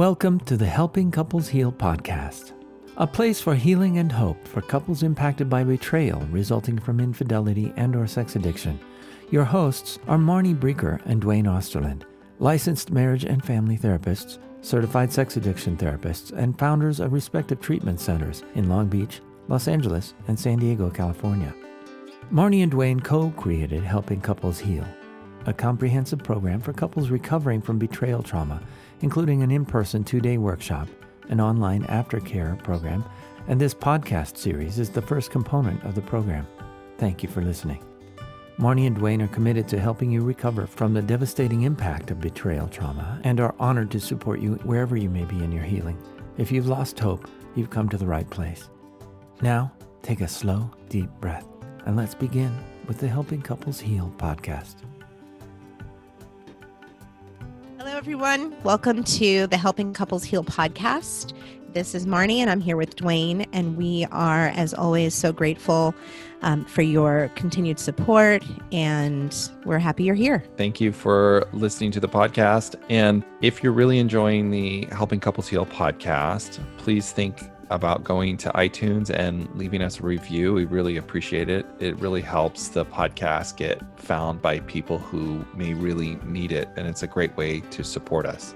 Welcome to the Helping Couples Heal podcast, a place for healing and hope for couples impacted by betrayal resulting from infidelity and or sex addiction. Your hosts are Marnie Breecker and Duane Osterlind, licensed marriage and family therapists, certified sex addiction therapists, and founders of respective treatment centers in Long Beach, Los Angeles, and San Diego, California. Marnie and Duane co-created Helping Couples Heal, a comprehensive program for couples recovering from betrayal trauma, including an in-person two-day workshop, an online aftercare program, and this podcast series is the first component of the program. Thank you for listening. Marnie and Duane are committed to helping you recover from the devastating impact of betrayal trauma and are honored to support you wherever you may be in your healing. If you've lost hope, you've come to the right place. Now, take a slow, deep breath and let's begin with the Helping Couples Heal podcast. Hello, everyone. Welcome to the Helping Couples Heal podcast. This is Marnie, and I'm here with Duane, and we are, as always, so grateful um, for your continued support, and we're happy you're here. Thank you for listening to the podcast. And if you're really enjoying the Helping Couples Heal podcast, please think about going to iTunes and leaving us a review. We really appreciate it. It really helps the podcast get found by people who may really need it. And it's a great way to support us.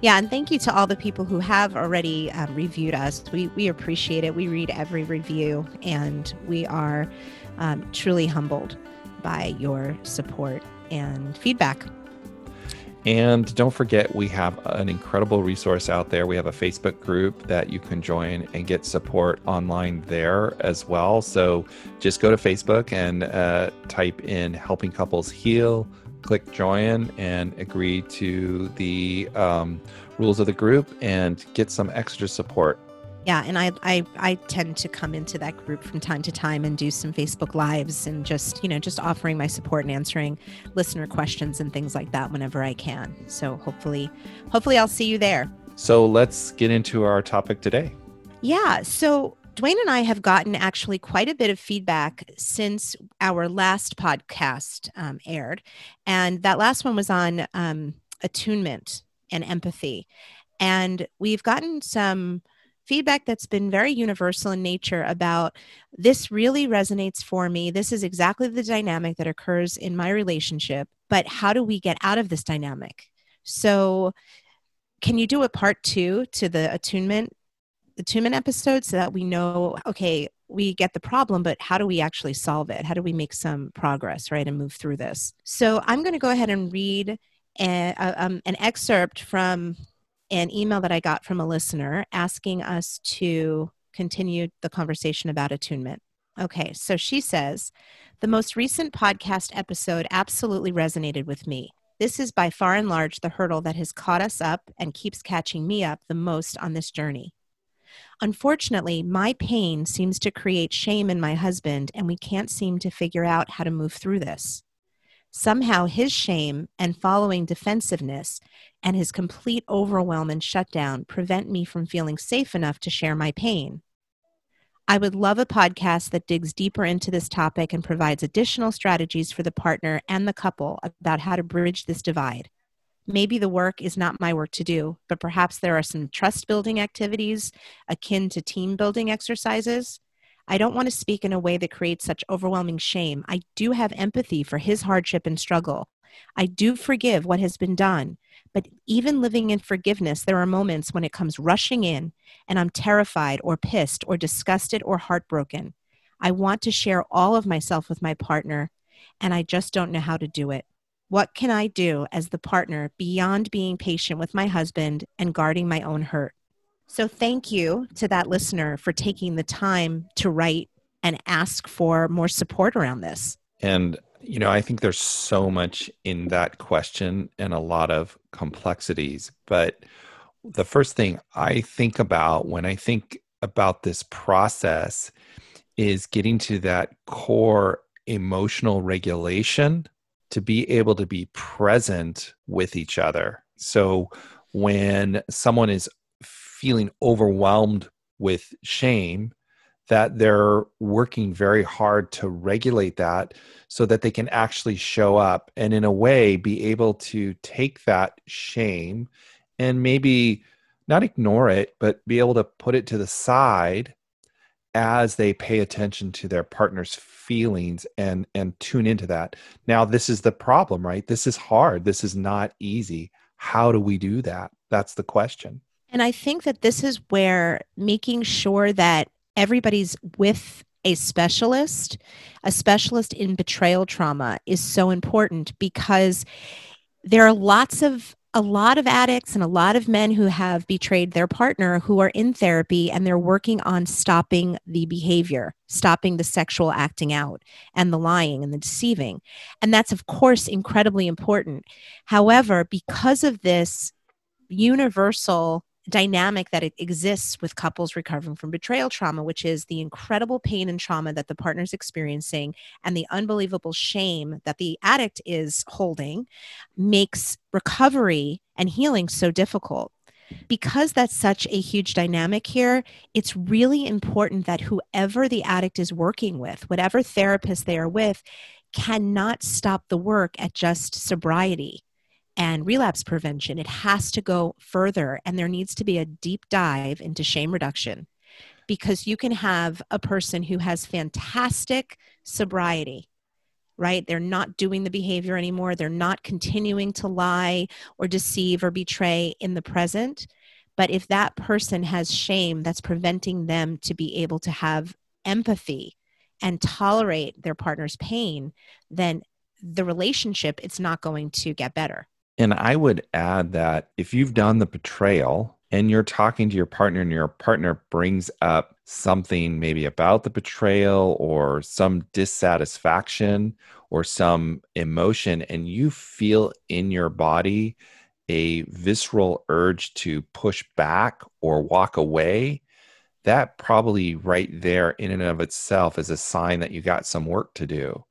Yeah, and thank you to all the people who have already um, reviewed us. We, we appreciate it. We read every review, and we are um, truly humbled by your support and feedback. And don't forget, we have an incredible resource out there. We have a Facebook group that you can join and get support online there as well. So just go to Facebook and uh, type in Helping Couples Heal, click join, and agree to the um, rules of the group and get some extra support yeah and I, I i tend to come into that group from time to time and do some facebook lives and just you know just offering my support and answering listener questions and things like that whenever i can so hopefully hopefully i'll see you there so let's get into our topic today yeah so Dwayne and I have gotten actually quite a bit of feedback since our last podcast um, aired. And that last one was on um, attunement and empathy. And we've gotten some feedback that's been very universal in nature about this really resonates for me. This is exactly the dynamic that occurs in my relationship, but how do we get out of this dynamic? So, can you do a part two to the attunement attunement episode so that we know okay we get the problem but how do we actually solve it how do we make some progress right and move through this so i'm going to go ahead and read a, um, an excerpt from an email that I got from a listener asking us to continue the conversation about attunement. Okay, so she says, the most recent podcast episode absolutely resonated with me. This is by far and large the hurdle that has caught us up and keeps catching me up the most on this journey. Unfortunately, my pain seems to create shame in my husband, and we can't seem to figure out how to move through this. Somehow, his shame and following defensiveness and his complete overwhelm and shutdown prevent me from feeling safe enough to share my pain. I would love a podcast that digs deeper into this topic and provides additional strategies for the partner and the couple about how to bridge this divide. Maybe the work is not my work to do, but perhaps there are some trust building activities akin to team building exercises I don't want to speak in a way that creates such overwhelming shame. I do have empathy for his hardship and struggle. I do forgive what has been done. But even living in forgiveness, there are moments when it comes rushing in and I'm terrified or pissed or disgusted or heartbroken. I want to share all of myself with my partner, and I just don't know how to do it. What can I do as the partner beyond being patient with my husband and guarding my own hurt? So, thank you to that listener for taking the time to write and ask for more support around this. And, you know, I think there's so much in that question and a lot of complexities. But the first thing I think about when I think about this process is getting to that core emotional regulation to be able to be present with each other. So, when someone is feeling overwhelmed with shame that they're working very hard to regulate that so that they can actually show up and in a way be able to take that shame and maybe not ignore it, but be able to put it to the side as they pay attention to their partner's feelings and and tune into that. Now this is the problem, right? This is hard. This is not easy. How do we do that? That's the question. And I think that this is where making sure that everybody's with a specialist, a specialist in betrayal trauma is so important because there are lots of a lot of addicts and a lot of men who have betrayed their partner who are in therapy and they're working on stopping the behavior, stopping the sexual acting out and the lying and the deceiving. And that's, of course, incredibly important. However, because of this universal dynamic that it exists with couples recovering from betrayal trauma, which is the incredible pain and trauma that the partner's experiencing and the unbelievable shame that the addict is holding, makes recovery and healing so difficult. Because that's such a huge dynamic here, it's really important that whoever the addict is working with, whatever therapist they are with, cannot stop the work at just sobriety and relapse prevention. It has to go further, and there needs to be a deep dive into shame reduction because you can have a person who has fantastic sobriety, right? They're not doing the behavior anymore, they're not continuing to lie or deceive or betray in the present. But if that person has shame that's preventing them to be able to have empathy and tolerate their partner's pain, then the relationship it's not going to get better and I would add that if you've done the betrayal and you're talking to your partner and your partner brings up something maybe about the betrayal or some dissatisfaction or some emotion, and you feel in your body a visceral urge to push back or walk away, that probably right there in and of itself is a sign that you got some work to do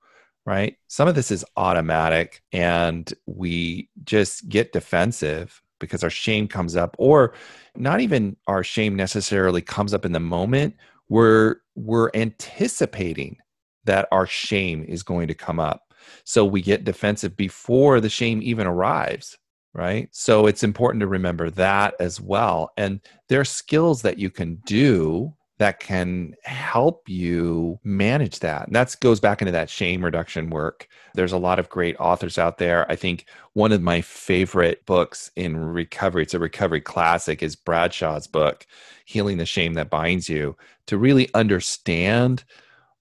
right? Some of this is automatic and we just get defensive because our shame comes up or not even our shame necessarily comes up in the moment. We're we're anticipating that our shame is going to come up. So we get defensive before the shame even arrives, right? So it's important to remember that as well. And there are skills that you can do that can help you manage that. And that goes back into that shame reduction work. There's a lot of great authors out there. I think one of my favorite books in recovery, it's a recovery classic, is Bradshaw's book, Healing the Shame That Binds You, to really understand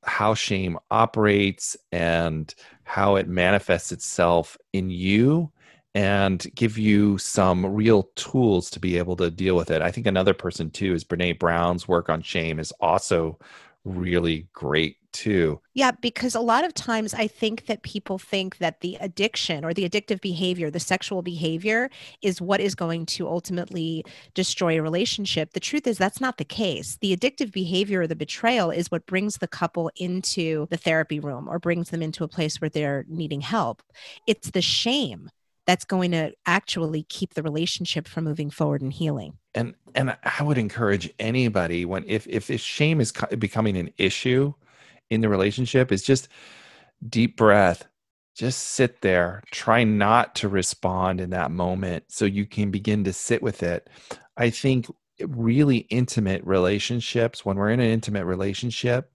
how shame operates and how it manifests itself in you and give you some real tools to be able to deal with it. I think another person too is Brene Brown's work on shame is also really great too. Yeah, because a lot of times I think that people think that the addiction or the addictive behavior, the sexual behavior, is what is going to ultimately destroy a relationship. The truth is, that's not the case. The addictive behavior or the betrayal is what brings the couple into the therapy room or brings them into a place where they're needing help. It's the shame that's going to actually keep the relationship from moving forward and healing. And and i would encourage anybody when if if shame is becoming an issue in the relationship is just deep breath. Just sit there. Try not to respond in that moment so you can begin to sit with it. I think really intimate relationships when we're in an intimate relationship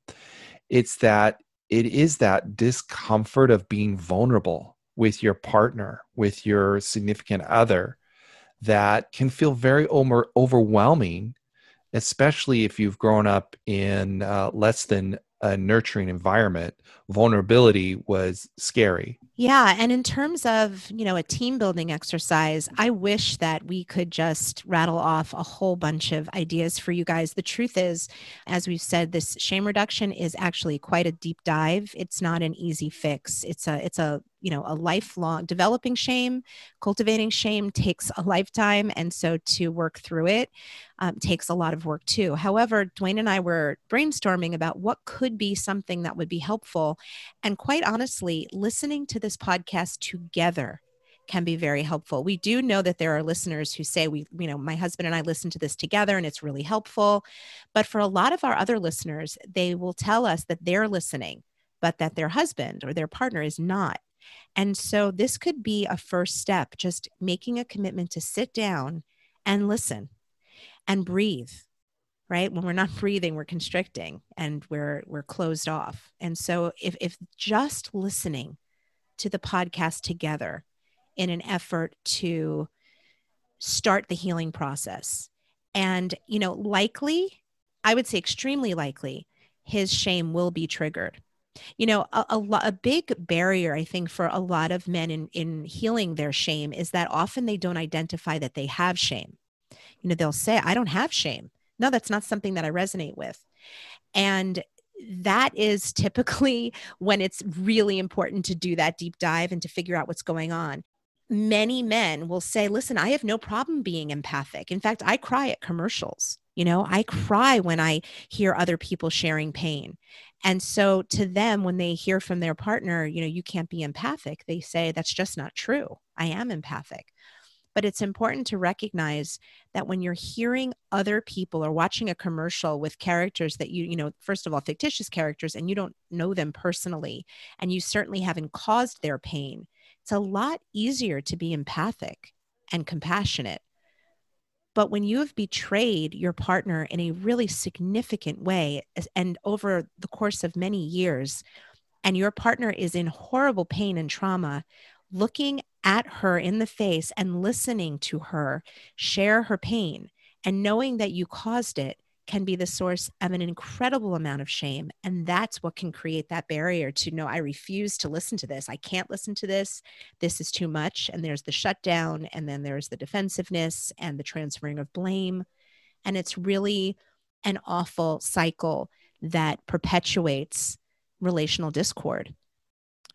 it's that it is that discomfort of being vulnerable with your partner, with your significant other, that can feel very over- overwhelming, especially if you've grown up in uh, less than a nurturing environment. Vulnerability was scary. Yeah. And in terms of, you know, a team building exercise, I wish that we could just rattle off a whole bunch of ideas for you guys. The truth is, as we've said, this shame reduction is actually quite a deep dive. It's not an easy fix. It's a, it's a, you know a lifelong developing shame cultivating shame takes a lifetime and so to work through it um, takes a lot of work too however duane and i were brainstorming about what could be something that would be helpful and quite honestly listening to this podcast together can be very helpful. We do know that there are listeners who say we you know my husband and I listen to this together and it's really helpful. But for a lot of our other listeners, they will tell us that they're listening but that their husband or their partner is not. And so this could be a first step, just making a commitment to sit down and listen and breathe right when we're not breathing we're constricting and we're we're closed off and so if if just listening to the podcast together in an effort to start the healing process. And you know likely i would say extremely likely his shame will be triggered. You know a, a, a big barrier i think for a lot of men in in healing their shame is that often they don't identify that they have shame. You know they'll say i don't have shame. No that's not something that i resonate with. And that is typically when it's really important to do that deep dive and to figure out what's going on. Many men will say listen i have no problem being empathic. In fact i cry at commercials. You know i mm. cry when i hear other people sharing pain. And so to them when they hear from their partner you know you can't be empathic they say that's just not true. I am empathic but it's important to recognize that when you're hearing other people or watching a commercial with characters that you you know first of all fictitious characters and you don't know them personally and you certainly haven't caused their pain it's a lot easier to be empathic and compassionate. But when you have betrayed your partner in a really significant way and over the course of many years and your partner is in horrible pain and trauma looking at her in the face and listening to her share her pain and knowing that you caused it can be the source of an incredible amount of shame. And that's what can create that barrier to know I refuse to listen to this. I can't listen to this. This is too much. And there's the shutdown, and then there's the defensiveness and the transferring of blame. And it's really an awful cycle that perpetuates relational discord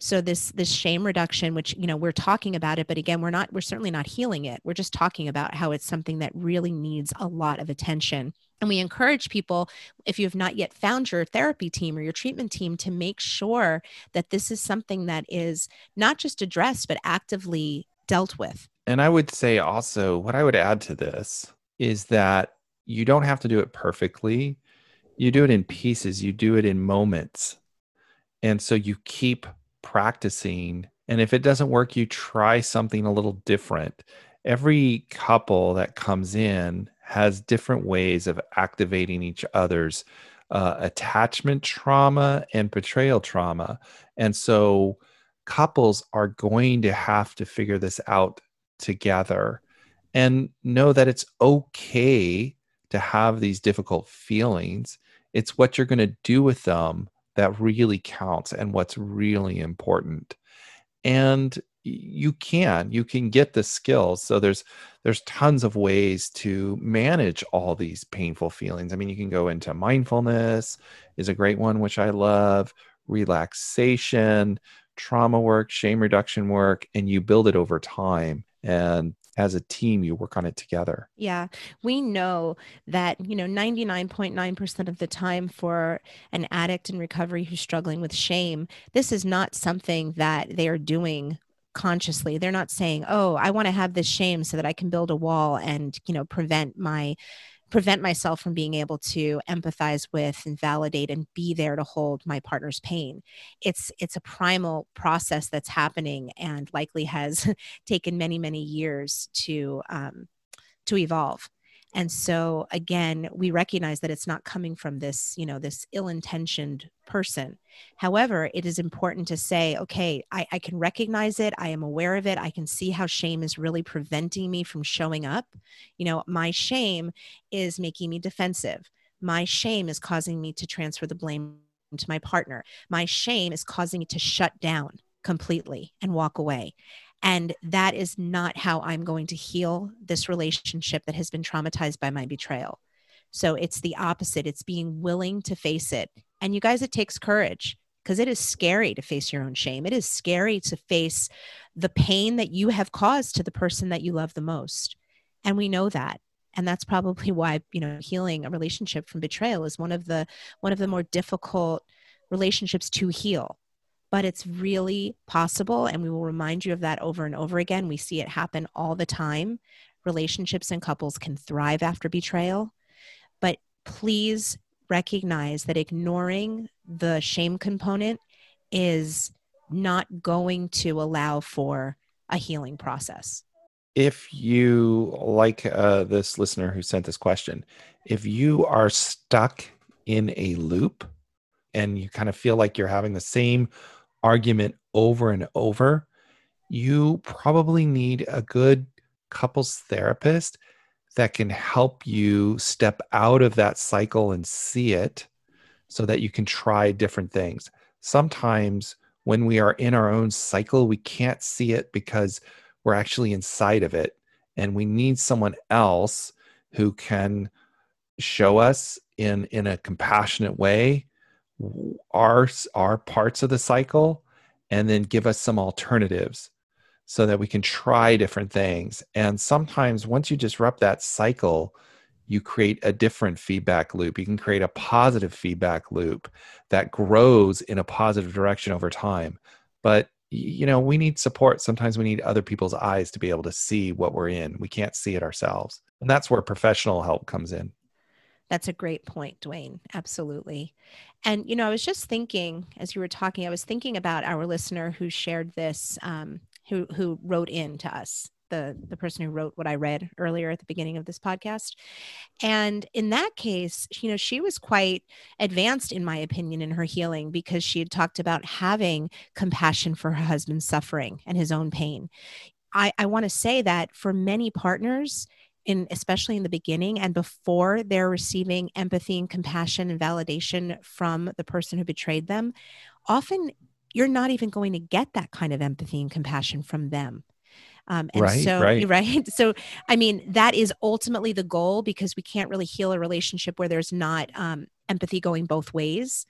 so this this shame reduction which you know we're talking about it but again we're not we're certainly not healing it. We're just talking about how it's something that really needs a lot of attention. And we encourage people if you have not yet found your therapy team or your treatment team to make sure that this is something that is not just addressed but actively dealt with. And i would say also what i would add to this is that you don't have to do it perfectly. You do it in pieces. You do it in moments. And so you keep practicing. And if it doesn't work, you try something a little different. Every couple that comes in has different ways of activating each other's uh, attachment trauma and betrayal trauma. And so couples are going to have to figure this out together and know that it's okay to have these difficult feelings. It's what you're going to do with them that really counts and what's really important. And you can you can get the skills. So there's there's tons of ways to manage all these painful feelings. I mean you can go into mindfulness is a great one which i love relaxation trauma work shame reduction work and you build it over time. And as a team you work on it together. Yeah we know that you know 99.9% of the time for an addict in recovery who's struggling with shame this is not something that they are doing consciously. They're not saying oh i want to have this shame so that i can build a wall and you know prevent my prevent myself from being able to empathize with and validate and be there to hold my partner's pain. It's it's a primal process that's happening and likely has taken many many years to um, to evolve and so again we recognize that it's not coming from this you know this ill-intentioned person. However it is important to say okay I, I, can recognize it. I am aware of it. I can see how shame is really preventing me from showing up. You know my shame is making me defensive. My shame is causing me to transfer the blame to my partner. My shame is causing me to shut down completely and walk away and that is not how I'm going to heal this relationship that has been traumatized by my betrayal. So it's the opposite. It's being willing to face it. And you guys, it takes courage because it is scary to face your own shame. It is scary to face the pain that you have caused to the person that you love the most. And we know that. And that's probably why, you know, healing a relationship from betrayal is one of the one of the more difficult relationships to heal but it's really possible. And we will remind you of that over and over again. We see it happen all the time. Relationships and couples can thrive after betrayal. But please recognize that ignoring the shame component is not going to allow for a healing process. if you like uh, this listener who sent this question, if you are stuck in a loop and you kind of feel like you're having the same argument over and over, you probably need a good couples therapist that can help you step out of that cycle and see it so that you can try different things. Sometimes when we are in our own cycle, we can't see it because we're actually inside of it. And we need someone else who can show us in, in a compassionate way our, our parts of the cycle and then give us some alternatives so that we can try different things. And sometimes once you disrupt that cycle, you create a different feedback loop. You can create a positive feedback loop that grows in a positive direction over time. But you know, we need support. Sometimes we need other people's eyes to be able to see what we're in. We can't see it ourselves. And that's where professional help comes in. That's a great point, Duane. Absolutely. And, you know, I was just thinking as you were talking, I was thinking about our listener who shared this, um, who, who wrote in to us, the, the person who wrote what I read earlier at the beginning of this podcast. And in that case, you know, she was quite advanced, in my opinion, in her healing because she had talked about having compassion for her husband's suffering and his own pain. I, I want to say that for many partners, in especially in the beginning and before they're receiving empathy and compassion and validation from the person who betrayed them often you're not even going to get that kind of empathy and compassion from them um, and right, so, right. right. So, I mean, that is ultimately the goal because we can't really heal a relationship where there's not um, empathy going both ways.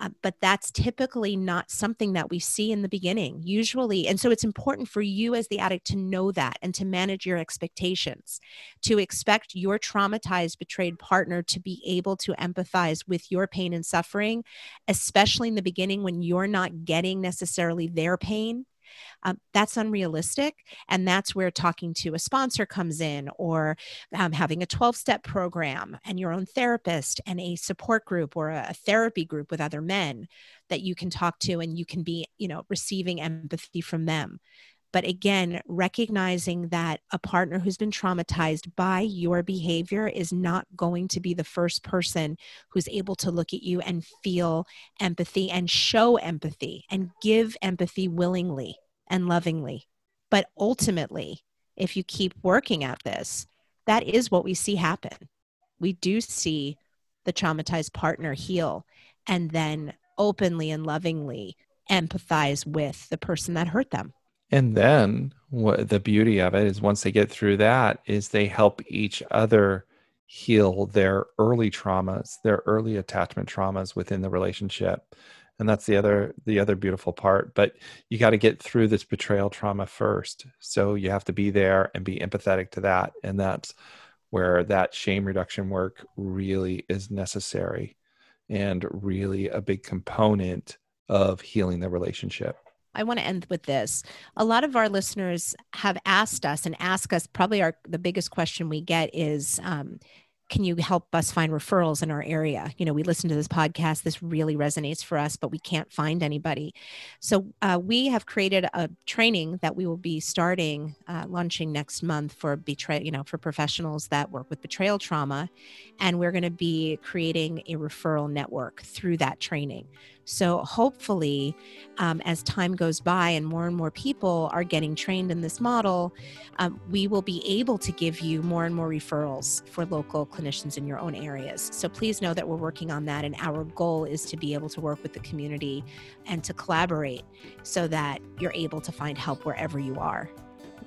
Uh, but that's typically not something that we see in the beginning, usually. And so, it's important for you as the addict to know that and to manage your expectations, to expect your traumatized, betrayed partner to be able to empathize with your pain and suffering, especially in the beginning when you're not getting necessarily their pain um, that's unrealistic. And that's where talking to a sponsor comes in, or um, having a 12 step program and your own therapist and a support group or a, a therapy group with other men that you can talk to and you can be, you know, receiving empathy from them. But again, recognizing that a partner who's been traumatized by your behavior is not going to be the first person who's able to look at you and feel empathy and show empathy and give empathy willingly and lovingly. But ultimately, if you keep working at this, that is what we see happen. We do see the traumatized partner heal and then openly and lovingly empathize with the person that hurt them. And then what the beauty of it is once they get through that is they help each other heal their early traumas, their early attachment traumas within the relationship and that's the other the other beautiful part but you got to get through this betrayal trauma first so you have to be there and be empathetic to that and that's where that shame reduction work really is necessary and really a big component of healing the relationship I want to end with this. A lot of our listeners have asked us and ask us probably our the biggest question we get is um, can you help us find referrals in our area? You know, we listen to this podcast. This really resonates for us, but we can't find anybody. So uh, we have created a training that we will be starting, uh, launching next month for betray, you know, for professionals that work with betrayal trauma, and we're going to be creating a referral network through that training. So, hopefully, um, as time goes by and more and more people are getting trained in this model, um, we will be able to give you more and more referrals for local clinicians in your own areas. So, please know that we're working on that. And our goal is to be able to work with the community and to collaborate so that you're able to find help wherever you are.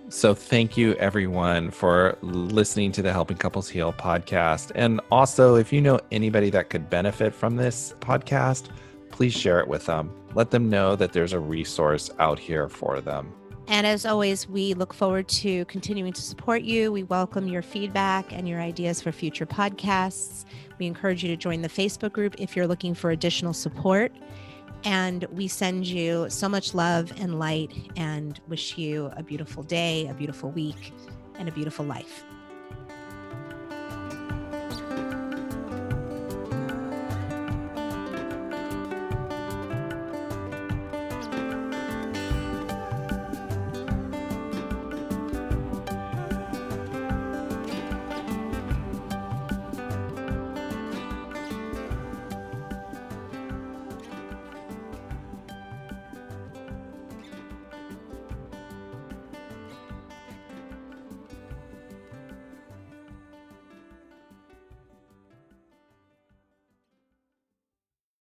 So, thank you everyone for listening to the Helping Couples Heal podcast. And also, if you know anybody that could benefit from this podcast, please share it with them. Let them know that there's a resource out here for them. And as always, we look forward to continuing to support you. We welcome your feedback and your ideas for future podcasts. We encourage you to join the Facebook group if you're looking for additional support. And we send you so much love and light and wish you a beautiful day, a beautiful week, and a beautiful life.